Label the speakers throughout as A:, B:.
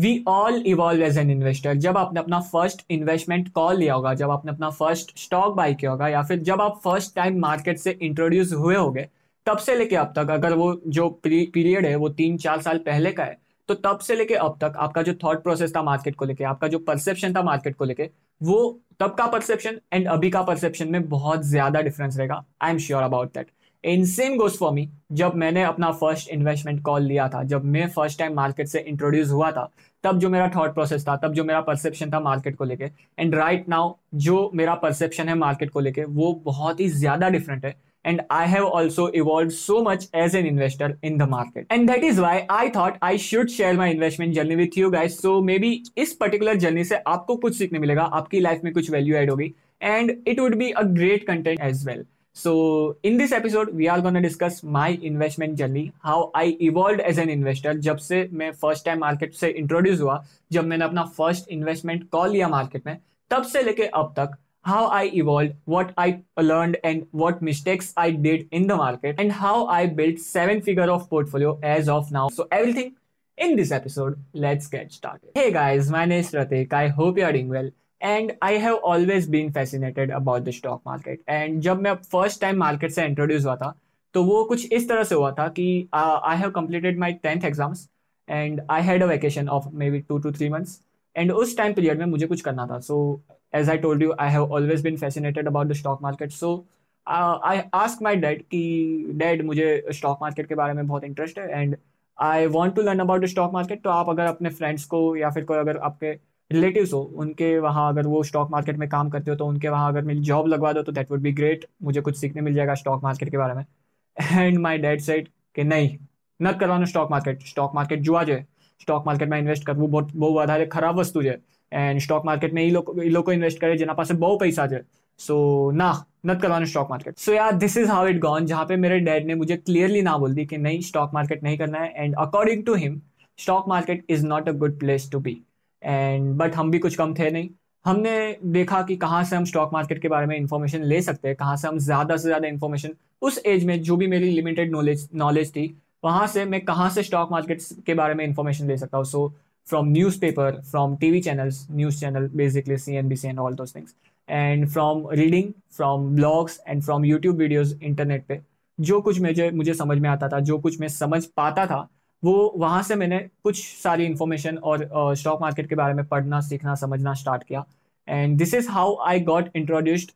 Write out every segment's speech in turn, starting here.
A: We all evolve as an investor जब आपने अपना फ़र्स्ट इन्वेस्टमेंट कॉल लिया होगा, जब आपने अपना फ़र्स्ट स्टॉक बाई किया होगा, या फिर जब आप फ़र्स्ट टाइम मार्केट से इंट्रोड्यूस हुए होंगे, तब से लेके अब तक, अगर वो जो पीरियड है, वो तीन चार साल पहले का है तो तब से लेके अब तक आपका जो थॉट प्रोसेस था मार्केट को लेके, आपका जो परसेप्शन था मार्केट को लेके, वो तब का परसेप्शन एंड अभी का परसेप्शन में बहुत ज़्यादा डिफरेंस रहेगा. I am sure about that in same goes for me जब मैंने अपना फ़र्स्ट इन्वेस्टमेंट कॉल लिया था, जब मैं फ़र्स्ट टाइम मार्केट से इंट्रोड्यूस हुआ था, तब जो मेरा थॉट प्रोसेस था, तब जो मेरा परसेप्शन था मार्केट को लेके। एंड राइट नाउ जो मेरा परसेप्शन है मार्केट को लेके, वो बहुत ही ज़्यादा डिफरेंट है। And I have also evolve so much as an investor in the market and that is why I thought I should share my investment journey with you guys so may be इस particular journey से आपको कुछ सीखने मिलेगा, आपकी life में कुछ value add होगी। And it would be a great content as well. So in this episode, we are to discuss my investment journey, how I evolved as an investor. जब से मैं first time market से introduce हुआ, जब मैंने अपना first investment call लिया market में, तब से लेके अब तक how I evolved, what I learned and what mistakes I did in the market and how I built seven figure of portfolio as of now. So everything in this episode, let's get started. Hey guys, my name is Ratik. I hope you are doing well. And I have always been fascinated about the stock market and जब मैं first time market से introduce हुआ था तो वो कुछ इस तरह से हुआ था कि I have completed my tenth exams and I had a vacation of may be two two three months and उस टाइम पीरियड में मुझे कुछ करना था. So as I told you I have always been fascinated about the stock market so I ask my dad कि dad मुझे stock market के बारे में बहुत इंटरेस्ट है and I want to learn about the stock market तो आप अगर अपने फ्रेंड्स को या फिर कोई अगर आपके रिलेटिव्स हो उनके वहाँ अगर वो स्टॉक मार्केट में काम करते हो तो उनके वहाँ अगर मेरी जॉब लगवा दो तो दैट वुड बी ग्रेट मुझे कुछ सीखने मिल जाएगा स्टॉक मार्केट के बारे में एंड माई डैड सेट कि नहीं न करवाना स्टॉक मार्केट स्टॉक मार्केट जुआ जो है स्टॉक मार्केट में इन्वेस्ट कर वो बहुत બહુ વધારે ખરાબ વસ્તુ છે એન્ડ સ્ટોક માર્કેટ में એ લોકો એ લોકો ઇન્વેસ્ટ કરે જેના પાસે બહુ પૈસા છે सो ना नत करवाना स्टॉक मार्केट सो यार this is how it gone जहाँ पे मेरे डैड ने मुझे क्लियरली ना बोल दी कि नहीं स्टॉक मार्केट नहीं करना है and according to him stock market is not a good place to be and but हम भी कुछ कम थे नहीं। हमने देखा कि कहाँ से हम स्टॉक मार्केट के बारे में इंफॉर्मेशन ले सकते हैं, कहाँ से हम ज़्यादा से ज़्यादा इंफॉर्मेशन उस एज में जो भी मेरी लिमिटेड नॉलेज नॉलेज थी, वहाँ से मैं कहाँ से स्टॉक मार्केट के बारे में इंफॉर्मेशन ले सकता हूँ। So from newspaper from T V channels news channel basically C N B C and all those things and from reading from blogs and from YouTube videos internet पे। जो कुछ मुझे मुझे समझ में आता था, जो कुछ मैं समझ पाता था वो वहाँ से मैंने कुछ सारी इंफॉर्मेशन और स्टॉक मार्केट के बारे में पढ़ना सीखना समझना स्टार्ट किया। And this is how I got introduced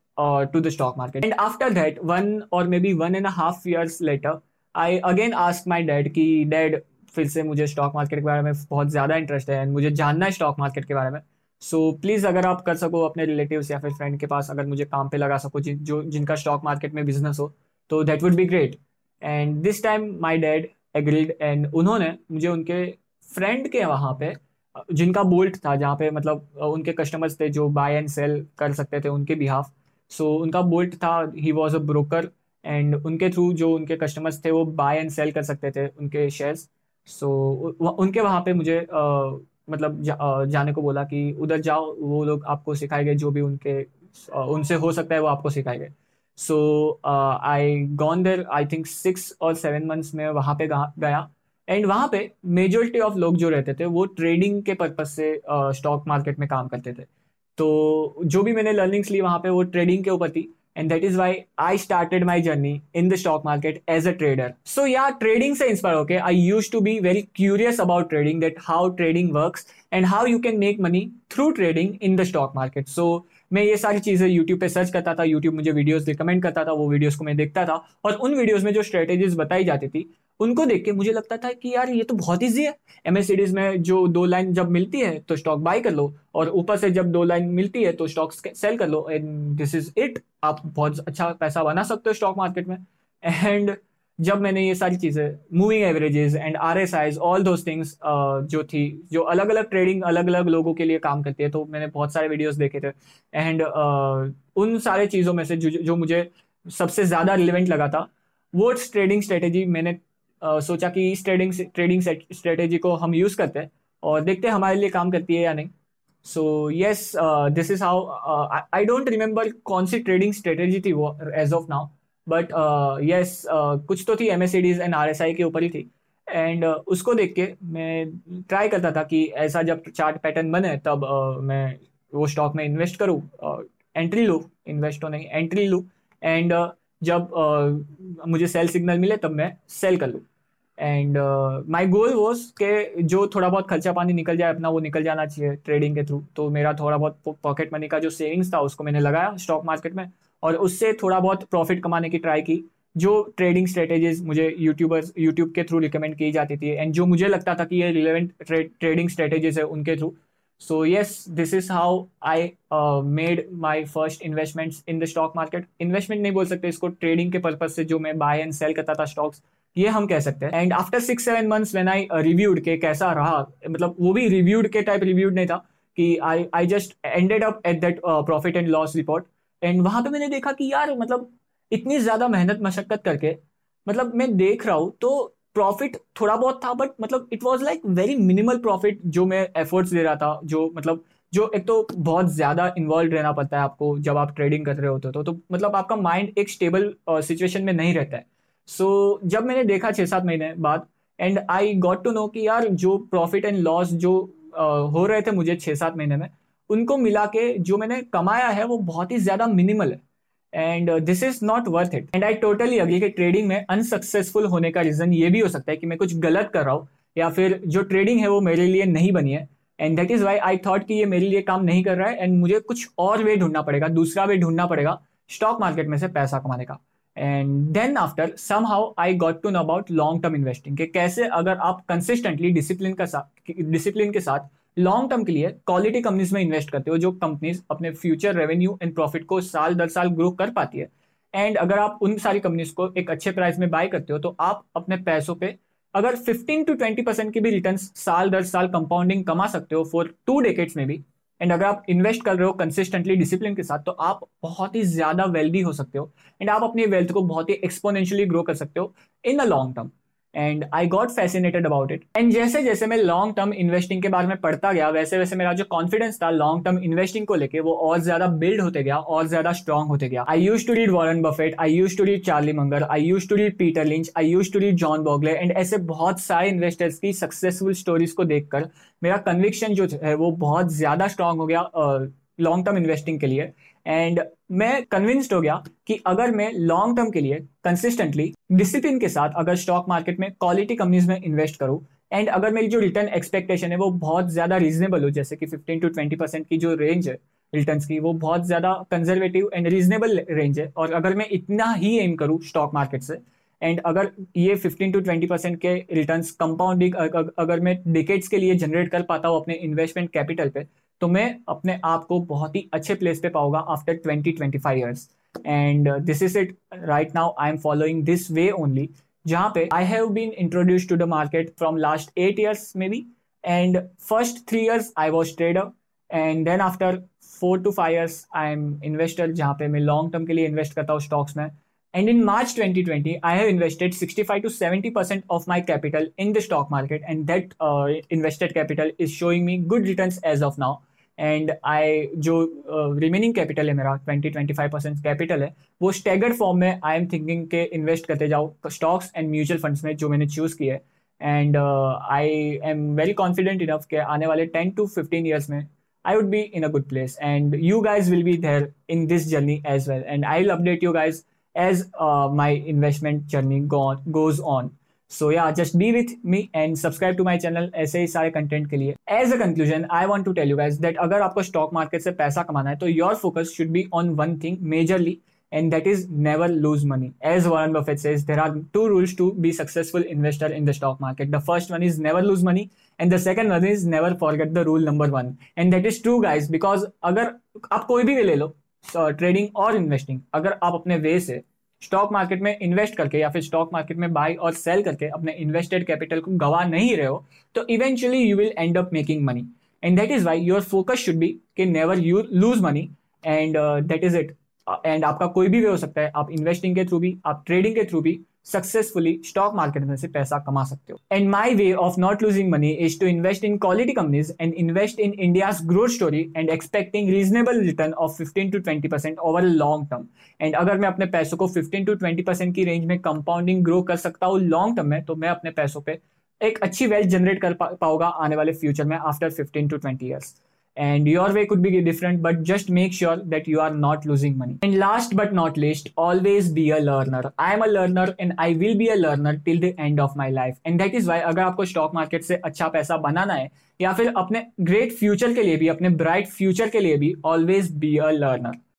A: to the stock market and after that one और may be one and half years later I again ask my dad कि डैड फिर से मुझे स्टॉक मार्केट के बारे में बहुत ज़्यादा इंटरेस्ट है एंड मुझे जानना है स्टॉक मार्केट के बारे में। सो so, प्लीज़ अगर आप कर सको अपने रिलेटिव्स या फिर फ्रेंड के पास अगर मुझे काम पे लगा सको जिन जो जिनका स्टॉक मार्केट में बिज़नेस हो तो that would be great and this time my dad agreed and उन्होंने मुझे उनके फ्रेंड के वहाँ पे जिनका बोल्ट था जहाँ पे मतलब उनके कस्टमर्स थे जो बाय एंड सेल कर सकते थे उनके बिहाफ सो so, उनका बोल्ट था he was a broker and उनके थ्रू जो उनके कस्टमर्स थे वो बाय एंड सेल कर सकते थे उनके शेयर्स सो so, उनके वहाँ पे मुझे आ, मतलब जा, जाने को बोला कि उधर जाओ वो लोग आपको सिखाएँगे जो भी उनके उनसे हो सकता है वो आपको सिखाएँगे। So I gone there I think six और सेवन मंथ्स में वहाँ पे गया। एंड वहाँ पे मेजोरिटी ऑफ़ लोग जो रहते थे वो ट्रेडिंग के पर्पज से स्टॉक uh, मार्केट में काम करते थे। तो जो भी मैंने लर्निंग्स ली वहाँ पे वो ट्रेडिंग के ऊपर थी। And that is why I started my journey in the stock market as a trader so या ट्रेडिंग से इंस्पायर होकर I use to be very curious about trading that how trading work and how you can make money through trading in the stock market so मैं ये सारी चीज़ें YouTube पे search करता था यूट्यूब मुझे वीडियोस रिकमेंड करता था, वो वीडियोस को मैं देखता था और उन वीडियोस में जो स्ट्रेटेजीज बताई जाती थी, उनको देख के मुझे लगता था कि यार ये तो बहुत ईजी है। एम में जो दो लाइन जब मिलती है तो स्टॉक बाय कर लो और ऊपर से जब दो लाइन मिलती है तो स्टॉक सेल कर लो। एंड दिस इज़ इट आप बहुत अच्छा पैसा बना सकते हो स्टॉक मार्केट में। एंड जब मैंने ये सारी चीज़ें moving averages and R S Is all those things जो थी जो अलग अलग ट्रेडिंग अलग अलग लोगों के लिए काम करती है तो मैंने बहुत सारे वीडियोस देखे थे। एंड uh, उन सारे चीज़ों में से जो, जो मुझे सबसे ज़्यादा रिलेवेंट लगा था वो ट्रेडिंग स्ट्रेटेजी मैंने uh, सोचा कि इस ट्रेडिंग ट्रेडिंग स्ट्रेटेजी को हम यूज़ करते हैं और देखते हैं हमारे लिए काम करती है या नहीं। So yes this is how I don't remember कौन सी ट्रेडिंग स्ट्रेटेजी थी वो as of now but yes uh, कुछ तो थी M and R S I के ऊपर ही थी। एंड uh, उसको देख के मैं ट्राई करता था कि ऐसा जब चार्ट पैटर्न बने तब uh, मैं वो स्टॉक में इन्वेस्ट करूँ। एंट्री लूँ इन्वेस्ट तो नहीं एंट्री लूँ। एंड uh, जब uh, मुझे सेल सिग्नल मिले तब मैं सेल कर लूँ। एंड माई गोल वॉज़ के जो थोड़ा बहुत खर्चा पानी निकल जाए अपना वो निकल जाना चाहिए ट्रेडिंग के थ्रू तो मेरा थोड़ा बहुत पॉकेट मनी का जो सेविंग्स था उसको मैंने लगाया स्टॉक मार्केट में। और उससे थोड़ा बहुत प्रॉफिट कमाने की ट्राई की, जो ट्रेडिंग स्ट्रेटेजीज मुझे यूट्यूबर्स यूट्यूब के थ्रू रिकमेंड की जाती थी एंड जो मुझे लगता था कि ये रिलेवेंट ट्रेडिंग स्ट्रेटेजीज है उनके through so yes this is how I made my first investments in the stock market investment नहीं बोल सकते इसको ट्रेडिंग के पर्पज से जो मैं बाय एंड सेल करता था स्टॉक्स ये हम कह सकते हैं। And after six seven months when I reviewed के कैसा रहा मतलब वो भी रिव्यूड के टाइप रिव्यूड नहीं था कि I I just ended up at that profit and loss report and वहाँ पे मैंने देखा कि यार मतलब इतनी ज़्यादा मेहनत मशक्कत करके मतलब मैं देख रहा हूँ तो प्रॉफिट थोड़ा बहुत था बट मतलब it was like very minimal profit जो मैं एफर्ट्स दे रहा था जो मतलब जो एक तो बहुत ज़्यादा इन्वॉल्व रहना पड़ता है आपको जब आप ट्रेडिंग कर रहे होते हो तो, तो मतलब आपका माइंड एक स्टेबल सिचुएशन uh, में नहीं रहता है। सो so, जब मैंने देखा छः सात महीने बाद and I got to know कि यार जो प्रॉफिट एंड लॉस जो uh, हो रहे थे मुझे छः सात महीने में उनको मिला के जो मैंने कमाया है, वो बहुत ही ज़्यादा मिनिमल है। And this is not worth it and I totally agree कि ट्रेडिंग में अनसक्सेसफुल होने का रीजन ये भी हो सकता है कि मैं कुछ गलत कर रहा हूँ, या फिर जो ट्रेडिंग है वो मेरे लिए नहीं बनी है। And that is why I thought कि ये मेरे लिए काम नहीं कर रहा है। एंड मुझे कुछ और वे ढूंढना पड़ेगा, दूसरा वे ढूंढना पड़ेगा स्टॉक मार्केट में से पैसा कमाने का। And then after somehow I got to know about long term investing कैसे अगर आप कंसिस्टेंटली डिसिप्लिन का साथ डिसिप्लिन के साथ लॉन्ग टर्म के लिए क्वालिटी कंपनीज़ में इन्वेस्ट करते हो, जो कंपनीज़ अपने फ्यूचर रेवेन्यू एंड प्रॉफिट को साल दर साल ग्रो कर पाती है। एंड अगर आप उन सारी कंपनीज़ को एक अच्छे प्राइस में बाय करते हो तो आप अपने पैसों पे अगर 15 टू 20 परसेंट की भी रिटर्न साल दर साल कंपाउंडिंग कमा सकते हो फॉर टू डेकेट्स में भी। एंड अगर आप इन्वेस्ट कर रहे हो कंसिस्टेंटली डिसिप्लिन के साथ तो आप बहुत ही ज़्यादा वेल्दी हो सकते हो। एंड आप अपनी वेल्थ को बहुत ही एक्सपोनेंशियली ग्रो कर सकते हो in a long term and I got fascinated about it and जैसे जैसे मैं लॉन्ग टर्म इन्वेस्टिंग के बारे में पढ़ता गया, वैसे वैसे मेरा जो कॉन्फिडेंस था लॉन्ग टर्म इन्वेस्टिंग को लेकर वो और ज़्यादा बिल्ड होते गया, और ज़्यादा स्ट्रॉन्ग होते गया. I use to read Warren Buffett I use to read Charlie Munger I use to read Peter Lynch I use to read John Bogle and ऐसे बहुत सारे इन्वेस्टर्स की सक्सेसफुल स्टोरीज को देखकर मेरा कन्विक्शन जो है, वो बहुत ज़्यादा स्ट्रॉन्ग हो गया लॉन्ग टर्म इन्वेस्टिंग के लिए. एंड मैं कन्विंस्ड हो गया कि अगर मैं लॉन्ग टर्म के लिए कंसिस्टेंटली डिसिप्लिन के साथ अगर स्टॉक मार्केट में क्वालिटी कंपनीज़ में इन्वेस्ट करूँ एंड अगर मेरी जो रिटर्न एक्सपेक्टेशन है वो बहुत ज़्यादा रीजनेबल हो, जैसे कि 15 टू 20 परसेंट की जो रेंज है रिटर्न की, वो बहुत ज़्यादा कंजर्वेटिव एंड रीजनेबल रेंज है। और अगर मैं इतना ही एम करूँ स्टॉक मार्केट से एंड अगर ये 15 टू 20 परसेंट के रिटर्न कंपाउंडिंग अगर मैं डिकेट्स के लिए जनरेट कर पाता हूँ अपने इन्वेस्टमेंट कैपिटल पे तो मैं अपने आप को बहुत ही अच्छे प्लेस पे पाऊँगा after twenty twenty five years and this is it right now I am following this way only जहाँ पे I have been introduce to the market from last eight years maybe and first three years I was trader and then after four to five years I am investor जहाँ पे मैं long term के लिए invest करता हूँ stocks में. And in March 2020, I have invested 65 to 70% of my capital in the stock market, and that uh, invested capital is showing me good returns as of now. And I जो remaining uh, capital है मेरा 20-25 percent capital है वो staggered form में I am thinking के invest करते जाओ stocks and mutual funds में जो मैंने चूज किए and I am very confident enough के आने वाले 10 टू 15 ईयर्स में I would be in a good place and you guys will be there in this journey as well and I'll update you guys As uh, my investment journey go goes on. So yeah, just be with me and subscribe to my channel ऐसे ही सारे content के लिए as a conclusion I want to tell you guys that अगर आपको stock market से पैसा कमाना है तो your focus should be on one thing majorly and that is never lose money. As Warren Buffett says, there are two rules to be successful investor in the stock market. The first one is never lose money, and the second one is never forget the rule number one. And that is true, guys, because अगर आप कोई भी ले लो trading और investing अगर आप अपने वे से स्टॉक मार्केट में इन्वेस्ट करके या फिर स्टॉक मार्केट में बाय और सेल करके अपने इन्वेस्टेड कैपिटल को गवा नहीं रहे हो तो eventually you will end up making money and that is why your focus should be के never you lose money and that is it and आपका कोई भी वे हो सकता है, आप इन्वेस्टिंग के थ्रू भी, आप ट्रेडिंग के थ्रू भी सक्सेसफुली स्टॉक मार्केट में से पैसा कमा सकते हो। And my way of not losing money is to invest in quality companies and invest in India growth story and expecting reasonable return of fifteen to twenty percent over long term and अगर मैं अपने पैसों को fifteen to twenty percent की range में compounding grow कर सकता हूँ लॉन्ग टर्म में तो मैं अपने पैसों पे एक अच्छी वेल्थ जनरेट कर पाऊँगा आने वाले फ्यूचर में after fifteen to twenty years and your way could be different but just make sure that you are not losing money and last but not least always be a learner i am a learner and i will be a learner till the end of my life and that is why अगर आपको stock market से अच्छा पैसा बनाना है या फिर अपने great future के लिए भी अपने ब्राइट फ्यूचर के लिए भी ऑलवेज बी अ लर्नर